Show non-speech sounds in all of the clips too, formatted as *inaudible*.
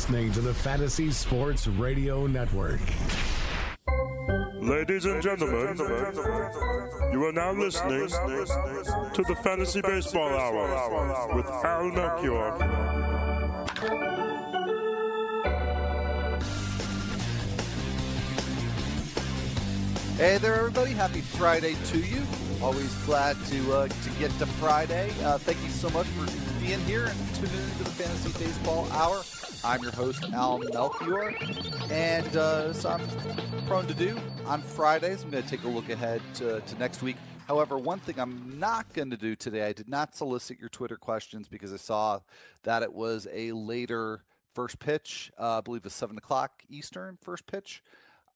You're listening to the Fantasy Sports Radio Network. Ladies and gentlemen, you are now listening to the Fantasy Baseball Hour with Al Melchior. Hey there, everybody. Happy Friday to you. Always glad to uh, to get to Friday. Uh, thank you so much for being here and tuning into the Fantasy Baseball Hour. I'm your host, Al Melchior. And uh, so I'm prone to do on Fridays. I'm going to take a look ahead to, to next week. However, one thing I'm not going to do today, I did not solicit your Twitter questions because I saw that it was a later first pitch. Uh, I believe it's 7 o'clock Eastern first pitch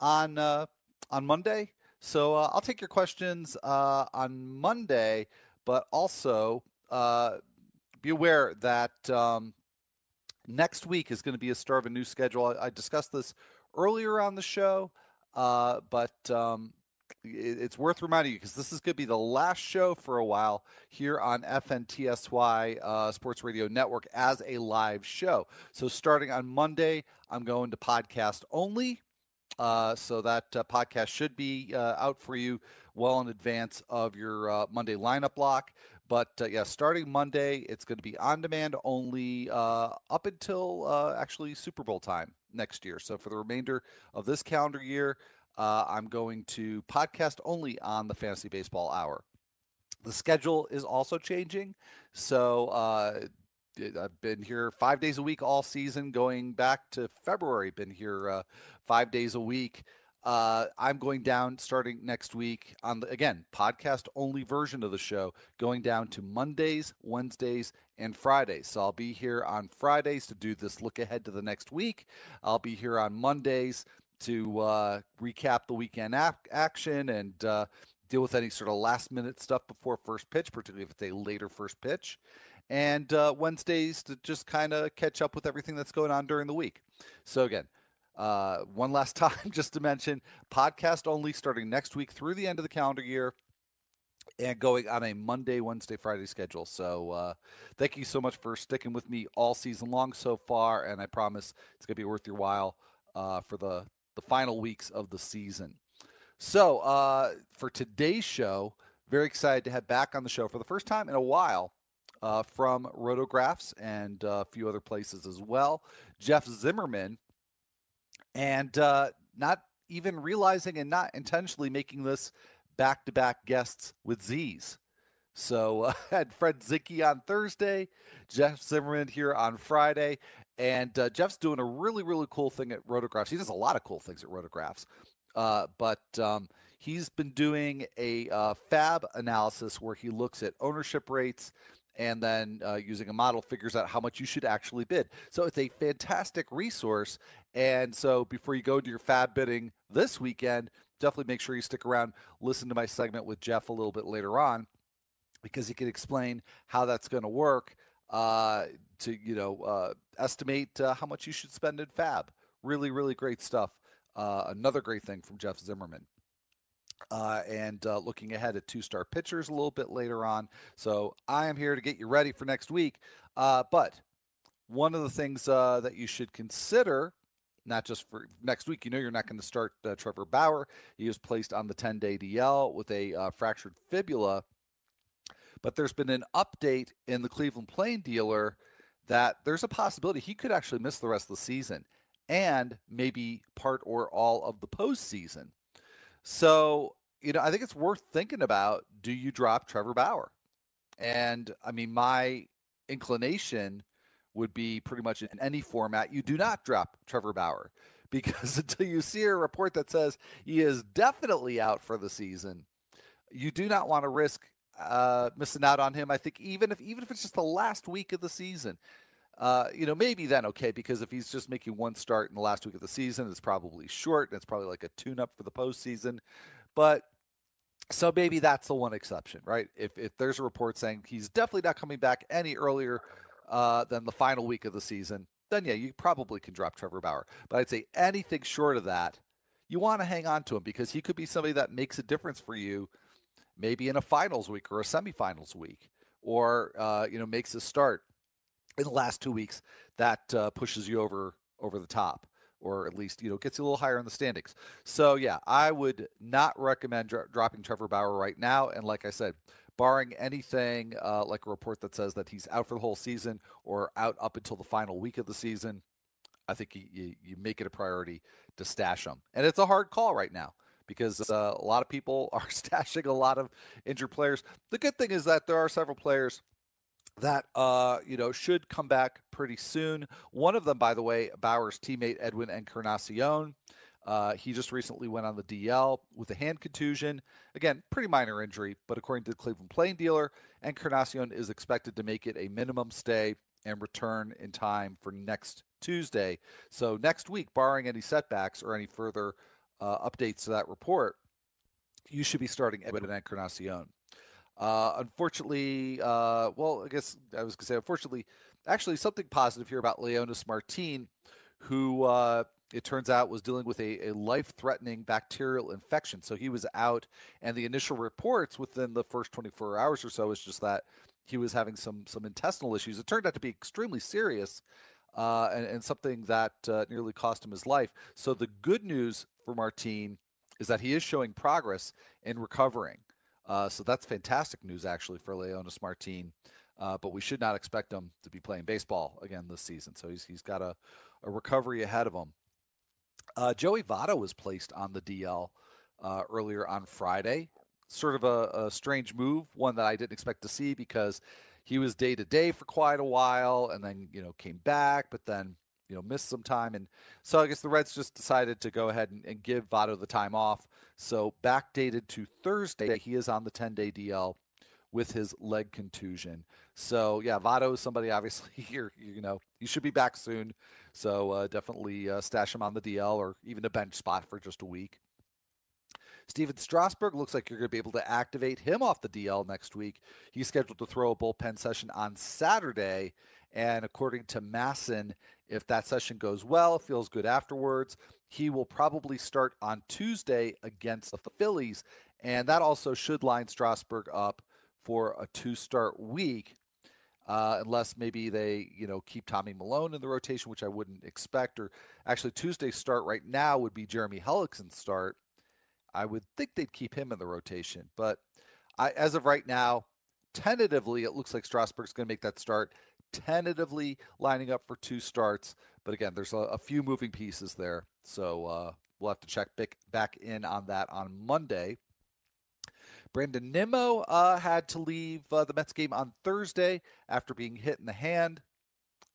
on uh, on Monday. So uh, I'll take your questions uh, on Monday, but also uh, be aware that um, next week is going to be a start of a new schedule. I, I discussed this earlier on the show, uh, but um, it, it's worth reminding you because this is going to be the last show for a while here on FNTSY uh, Sports Radio Network as a live show. So starting on Monday, I'm going to podcast only. Uh, so that uh, podcast should be uh, out for you well in advance of your uh, Monday lineup block. But uh, yeah, starting Monday, it's going to be on demand only uh, up until actually Super Bowl time next year. So for the remainder of this calendar year, I'm going to podcast only on the Fantasy Baseball Hour. The schedule is also changing. So I've been here five days a week all season, going back to February. Been here uh, five days a week. Uh, I'm going down starting next week on the again podcast only version of the show, going down to Mondays, Wednesdays, and Fridays. So I'll be here on Fridays to do this look ahead to the next week. I'll be here on Mondays to uh, recap the weekend ap- action and uh, deal with any sort of last minute stuff before first pitch, particularly if it's a later first pitch and uh, Wednesdays to just kind of catch up with everything that's going on during the week. So, again, uh, one last *laughs* time, just to mention podcast only starting next week through the end of the calendar year and going on a Monday, Wednesday, Friday schedule. So, uh, thank you so much for sticking with me all season long so far. And I promise it's going to be worth your while uh, for the, the final weeks of the season. So, uh, for today's show, very excited to have back on the show for the first time in a while uh, from Rotographs and uh, a few other places as well. Jeff Zimmerman, and uh, not even realizing and not intentionally making this back to back guests with Z's. So *laughs* uh, had Fred Zinkie on Thursday, Jeff Zimmerman here on Friday, and uh, Jeff's doing a really really cool thing at Rotographs. He does a lot of cool things at Rotographs, uh, but um, he's been doing a uh, FAAB analysis where he looks at ownership rates and then uh, using a model figures out how much you should actually bid. So it's a fantastic resource. And so before you go to your FAAB bidding this weekend, definitely make sure you stick around, listen to my segment with Jeff a little bit later on, because he can explain how that's going to work uh, to you know uh, estimate uh, how much you should spend in FAAB. Really, really great stuff. Uh, another great thing from Jeff Zimmerman uh, and uh, looking ahead at two star pitchers a little bit later on. So I am here to get you ready for next week. Uh, but one of the things uh, that you should consider, not just for next week, you know, you're not going to start uh, Trevor Bauer. He was placed on the 10 day DL with a uh, fractured fibula. But there's been an update in the Cleveland Plain dealer that there's a possibility he could actually miss the rest of the season and maybe part or all of the postseason. So, you know, I think it's worth thinking about do you drop Trevor Bauer? And I mean, my inclination would be pretty much in any format, you do not drop Trevor Bauer *laughs* because until you see a report that says he is definitely out for the season, you do not want to risk uh, missing out on him. I think even if even if it's just the last week of the season, uh, you know, maybe then okay, because if he's just making one start in the last week of the season, it's probably short and it's probably like a tune up for the postseason. But so maybe that's the one exception, right? If, if there's a report saying he's definitely not coming back any earlier uh, than the final week of the season, then yeah, you probably can drop Trevor Bauer. But I'd say anything short of that, you want to hang on to him because he could be somebody that makes a difference for you, maybe in a finals week or a semifinals week, or uh, you know makes a start in the last two weeks that uh, pushes you over over the top or at least you know gets you a little higher in the standings. So yeah, I would not recommend dro- dropping Trevor Bauer right now. And like I said, barring anything uh, like a report that says that he's out for the whole season or out up until the final week of the season, I think you, you, you make it a priority to stash him. And it's a hard call right now because uh, a lot of people *laughs* are stashing a lot of injured players. The good thing is that there are several players that uh, you know should come back pretty soon. One of them, by the way, Bauer's teammate Edwin Encarnacion. Uh, he just recently went on the DL with a hand contusion. Again, pretty minor injury, but according to the Cleveland Plain Dealer, Encarnacion is expected to make it a minimum stay and return in time for next Tuesday. So next week, barring any setbacks or any further uh, updates to that report, you should be starting Edwin Encarnacion. Uh, unfortunately, uh, well, I guess I was going to say, unfortunately, actually, something positive here about Leonys Martin, who uh, it turns out was dealing with a, a life threatening bacterial infection. So he was out, and the initial reports within the first 24 hours or so is just that he was having some, some intestinal issues. It turned out to be extremely serious. Uh, and, and, something that uh, nearly cost him his life. So the good news for Martin is that he is showing progress in recovering. Uh, so that's fantastic news, actually, for Leonys Martin. Uh, but we should not expect him to be playing baseball again this season. So he's, he's got a, a recovery ahead of him. Uh, Joey Votto was placed on the DL uh, earlier on Friday. Sort of a, a, strange move, one that I didn't expect to see because he was day to day for quite a while and then, you know, came back, but then you know missed some time, and so I guess the Reds just decided to go ahead and, and give Votto the time off. So backdated to Thursday, he is on the 10 day DL with his leg contusion. So yeah, Votto is somebody obviously *laughs* here. You know, you should be back soon. So uh, definitely uh, stash him on the DL or even a bench spot for just a week. Stephen Strasburg looks like you're going to be able to activate him off the DL next week. He's scheduled to throw a bullpen session on Saturday. And according to MASN, if that session goes well, feels good afterwards, he will probably start on Tuesday against the Phillies. And that also should line Strasburg up for a two start week. Uh, unless maybe they, you know, keep Tommy Milone in the rotation, which I wouldn't expect. Or actually, Tuesday's start right now would be Jeremy Hellickson's start. I would think they'd keep him in the rotation, but I, as of right now, tentatively, it looks like Strasburg's going to make that start tentatively lining up for two starts. But again, there's a, a few moving pieces there. So uh, we'll have to check back, in on that on Monday. Brandon Nimmo uh, had to leave uh, the Mets game on Thursday after being hit in the hand.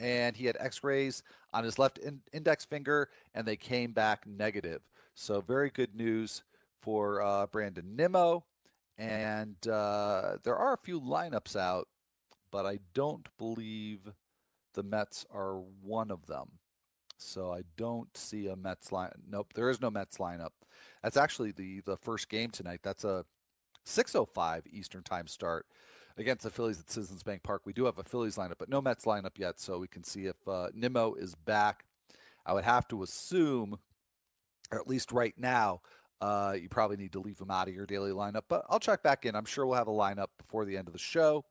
And he had x rays on his left in- index finger, and they came back negative. So, very good news for uh, Brandon Nimmo. And uh, there are a few lineups out but I don't believe the Mets are one of them. So I don't see a Mets line. Nope, there is no Mets lineup. That's actually the the first game tonight. That's a 6:05 Eastern Time start against the Phillies at Citizens Bank Park. We do have a Phillies lineup, but no Mets lineup yet, so we can see if uh, Nimmo is back. I would have to assume, or at least right now, uh, you probably need to leave him out of your daily lineup. But I'll check back in. I'm sure we'll have a lineup before the end of the show.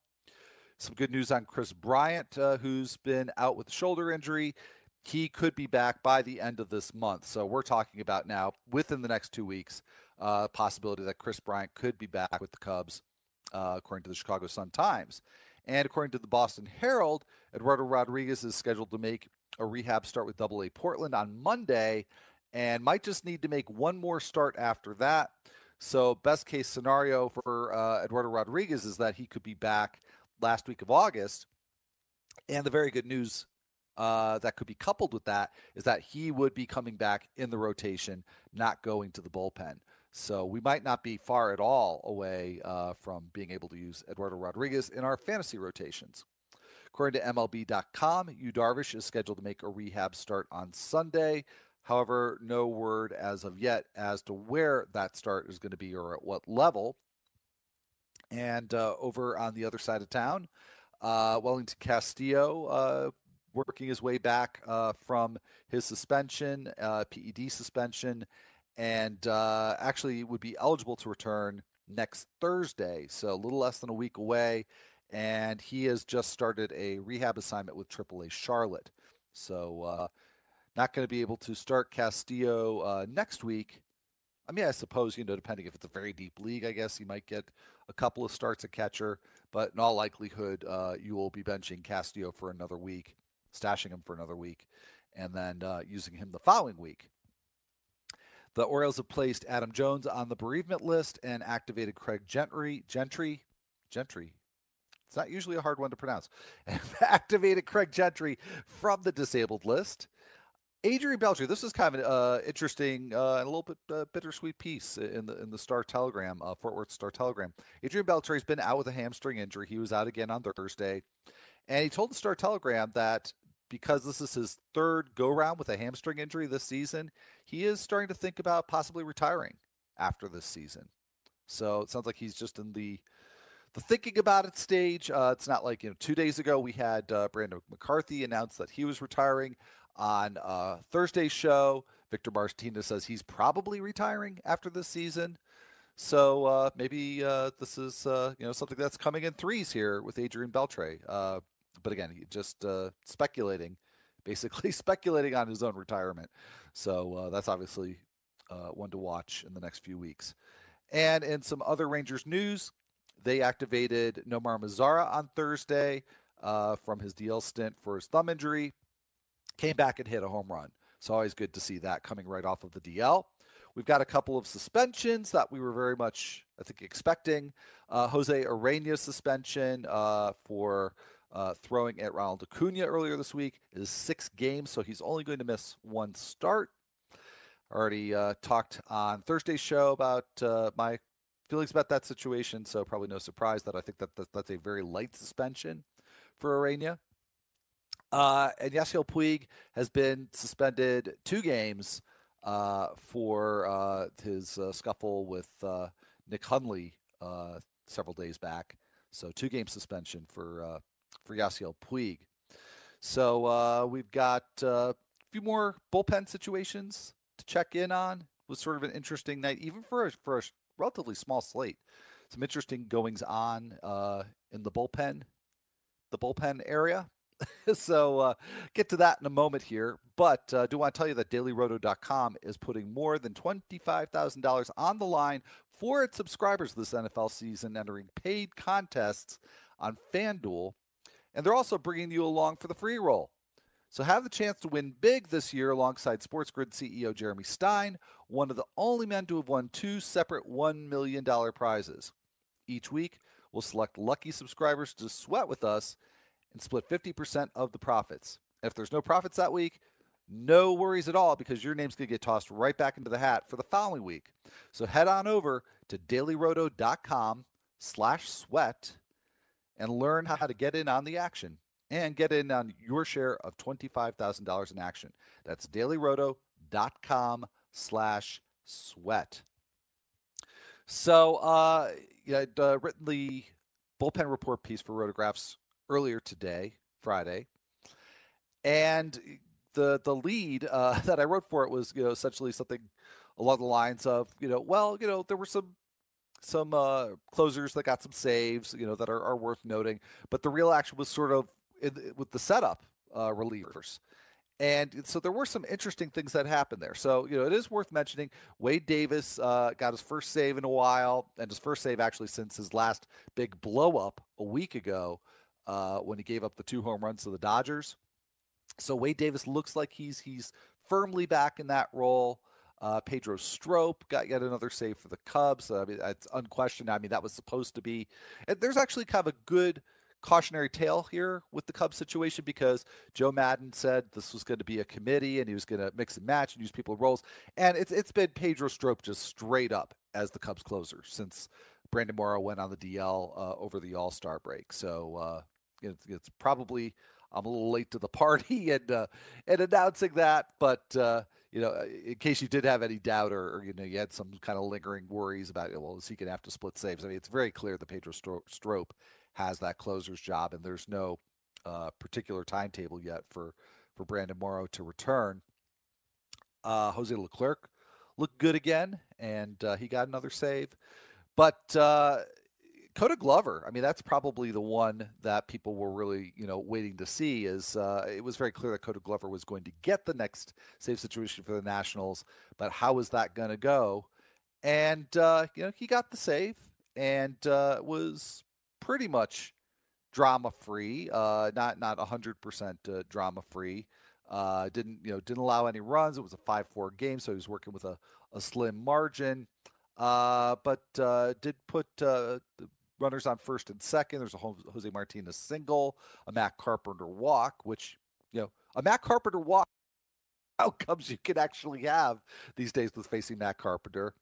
Some good news on Kris Bryant, uh, who's been out with a shoulder injury. He could be back by the end of this month. So we're talking about now within the next two weeks, uh, possibility that Kris Bryant could be back with the Cubs, uh, according to the Chicago Sun Times. And according to the Boston Herald, Eduardo Rodriguez is scheduled to make a rehab start with Double A Portland on Monday and might just need to make one more start after that. So, best case scenario for uh, Eduardo Rodriguez is that he could be back last week of August. And the very good news uh, that could be coupled with that is that he would be coming back in the rotation, not going to the bullpen. So we might not be far at all away uh, from being able to use Eduardo Rodriguez in our fantasy rotations. According to MLB.com, Yu Darvish is scheduled to make a rehab start on Sunday. However, no word as of yet as to where that start is going to be or at what level. And uh, over on the other side of town, uh, Wellington Castillo uh, working his way back uh, from his suspension, uh, PED suspension, and uh, actually would be eligible to return next Thursday. So a little less than a week away. And he has just started a rehab assignment with AAA Charlotte. So not going to be able to start Castillo next week. I mean, I suppose, you know, depending if it's a very deep league, I guess he might get a couple of starts at catcher, but in all likelihood, uh, you will be benching Castillo for another week, stashing him for another week, and then uh, using him the following week. The Orioles have placed Adam Jones on the bereavement list and activated Craig Gentry. Gentry, Gentry. It's not usually a hard one to pronounce. *laughs* activated Craig Gentry from the disabled list. Adrian Beltre, this is kind of an uh, interesting uh, and a little bit uh, bittersweet piece in the in the Star Telegram, uh, Fort Worth Star Telegram. Adrian Beltre has been out with a hamstring injury. He was out again on Thursday, and he told the Star Telegram that because this is his third go round with a hamstring injury this season, he is starting to think about possibly retiring after this season. So it sounds like he's just in the the thinking about it stage. Uh, it's not like you know two days ago we had uh, Brandon McCarthy announce that he was retiring on uh, Thursday's show. Victor Martinez says he's probably retiring after this season. So uh, maybe uh, this is uh, you know something that's coming in threes here with Adrian Beltre. Uh, but again, just uh, speculating, *laughs* basically speculating on his own retirement. So that's obviously one to watch in the next few weeks. And in some other Rangers news, they activated Nomar Mazara on Thursday from his DL stint for his thumb injury came back and hit a home run. It's always good to see that coming right off of the DL. We've got a couple of suspensions that we were very much, I think, expecting. Uh, Jose Urena suspension uh, for uh, throwing at Ronald Acuna earlier this week is six games, so he's only going to miss one start. Already uh, talked on Thursday's show about uh, my feelings about that situation, so probably no surprise that I think that that's a very light suspension for Urena. Uh, and Yasiel Puig has been suspended two games uh, for uh, his uh, scuffle with uh, Nick Hundley uh, several days back. So two game suspension for for Yasiel Puig. So we've got a few more bullpen situations to check in on. It was sort of an interesting night, even for a, for a relatively small slate. Some interesting goings on in the bullpen, the bullpen area. *laughs* so uh, get to that in a moment here. But uh, do want to tell you that dailyroto.com is putting more than $25,000 on the line for its subscribers this NFL season, entering paid contests on FanDuel. And they're also bringing you along for the free roll. So have the chance to win big this year alongside Sports Grid CEO Jeremy Stein, one of the only men to have won two separate $1 million prizes. Each week, we'll select lucky subscribers to sweat with us – and split 50% of the profits. If there's no profits that week, no worries at all because your name's going to get tossed right back into the hat for the following week. So head on over to dailyroto.com slash sweat and learn how to get in on the action and get in on your share of $25,000 in action. That's dailyroto.com slash sweat. So, uh, yeah, I'd uh, written the bullpen report piece for Rotographs earlier today, Friday, and the the lead uh, *laughs* that I wrote for it was you know essentially something along the lines of you know well you know there were some some uh, closers that got some saves you know that are, are worth noting, but the real action was sort of in, with the setup uh, relievers. And so there were some interesting things that happened there. So, you know, it is worth mentioning Wade Davis uh, got his first save in a while, and his first save actually since his last big blow up a week ago uh, when he gave up the two home runs to the Dodgers. So Wade Davis looks like he's he's firmly back in that role. Uh, Pedro Strop got yet another save for the Cubs. I mean, it's unquestioned. I mean, that was supposed to be. And there's actually kind of a good cautionary tale here with the Cubs situation because Joe Maddon said this was going to be a committee and he was going to mix and match and use people roles. And it's it's been Pedro Strop just straight up as the Cubs closer since Brandon Morrow went on the DL uh, over the All Star break. So uh, it's, it's probably I'm a little late to the party *laughs* and uh, and announcing that, but uh, you know, in case you did have any doubt or, or, you know you had some kind of lingering worries about well, is he going to have to split saves? I mean, it's very clear that Pedro Strop has that closer's job, and there's no uh, particular timetable yet for for Brandon Morrow to return. Uh, Jose Leclerc looked good again, and uh, he got another save. But uh, Koda Glover, I mean, that's probably the one that people were really, you know, waiting to see. Is uh, it was very clear that Koda Glover was going to get the next save situation for the Nationals, but how is that going to go? And uh, you know, he got the save and uh, was pretty much drama free, uh, not not hundred percent uh, drama free. Uh, didn't you know? Didn't allow any runs. It was a five-four game, so he was working with a, a slim margin. Uh, but uh, did put uh, runners on first and second. There's a Jose Martinez single, a Matt Carpenter walk, which you know a Matt Carpenter walk *laughs* outcomes you can actually have these days with facing Matt Carpenter.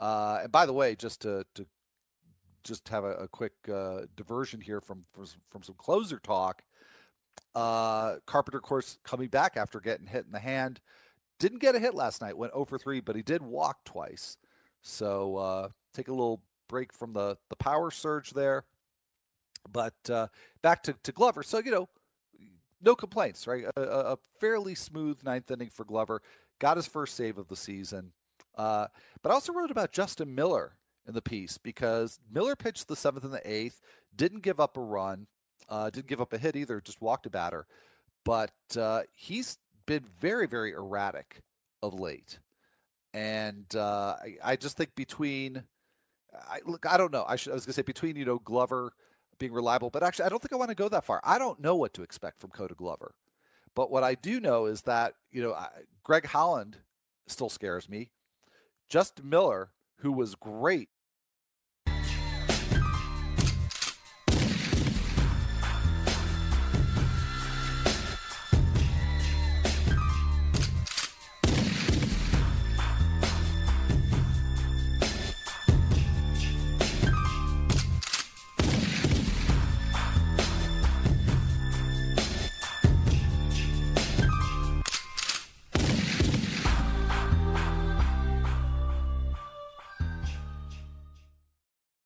Uh, and by the way, just to, to just have a, a quick uh, diversion here from, from, from some closer talk. Uh, Carpenter, of course, coming back after getting hit in the hand, didn't get a hit last night. Went 0 for 3, but he did walk twice. So uh, take a little break from the the power surge there. But uh, back to, to Glover. So you know, no complaints, right? A, a, fairly smooth ninth inning for Glover. Got his first save of the season. Uh, but I also wrote about Justin Miller in the piece because Miller pitched the seventh and the eighth, didn't give up a run, uh, didn't give up a hit either, just walked a batter. But uh, he's been very, very erratic of late. And uh, I, I, just think between, I, look, I don't know. I, should, I was going to say between, you know, Glover being reliable, but actually, I don't think I want to go that far. I don't know what to expect from Koda Glover. But what I do know is that, you know, Greg Holland still scares me. Justin Miller who was great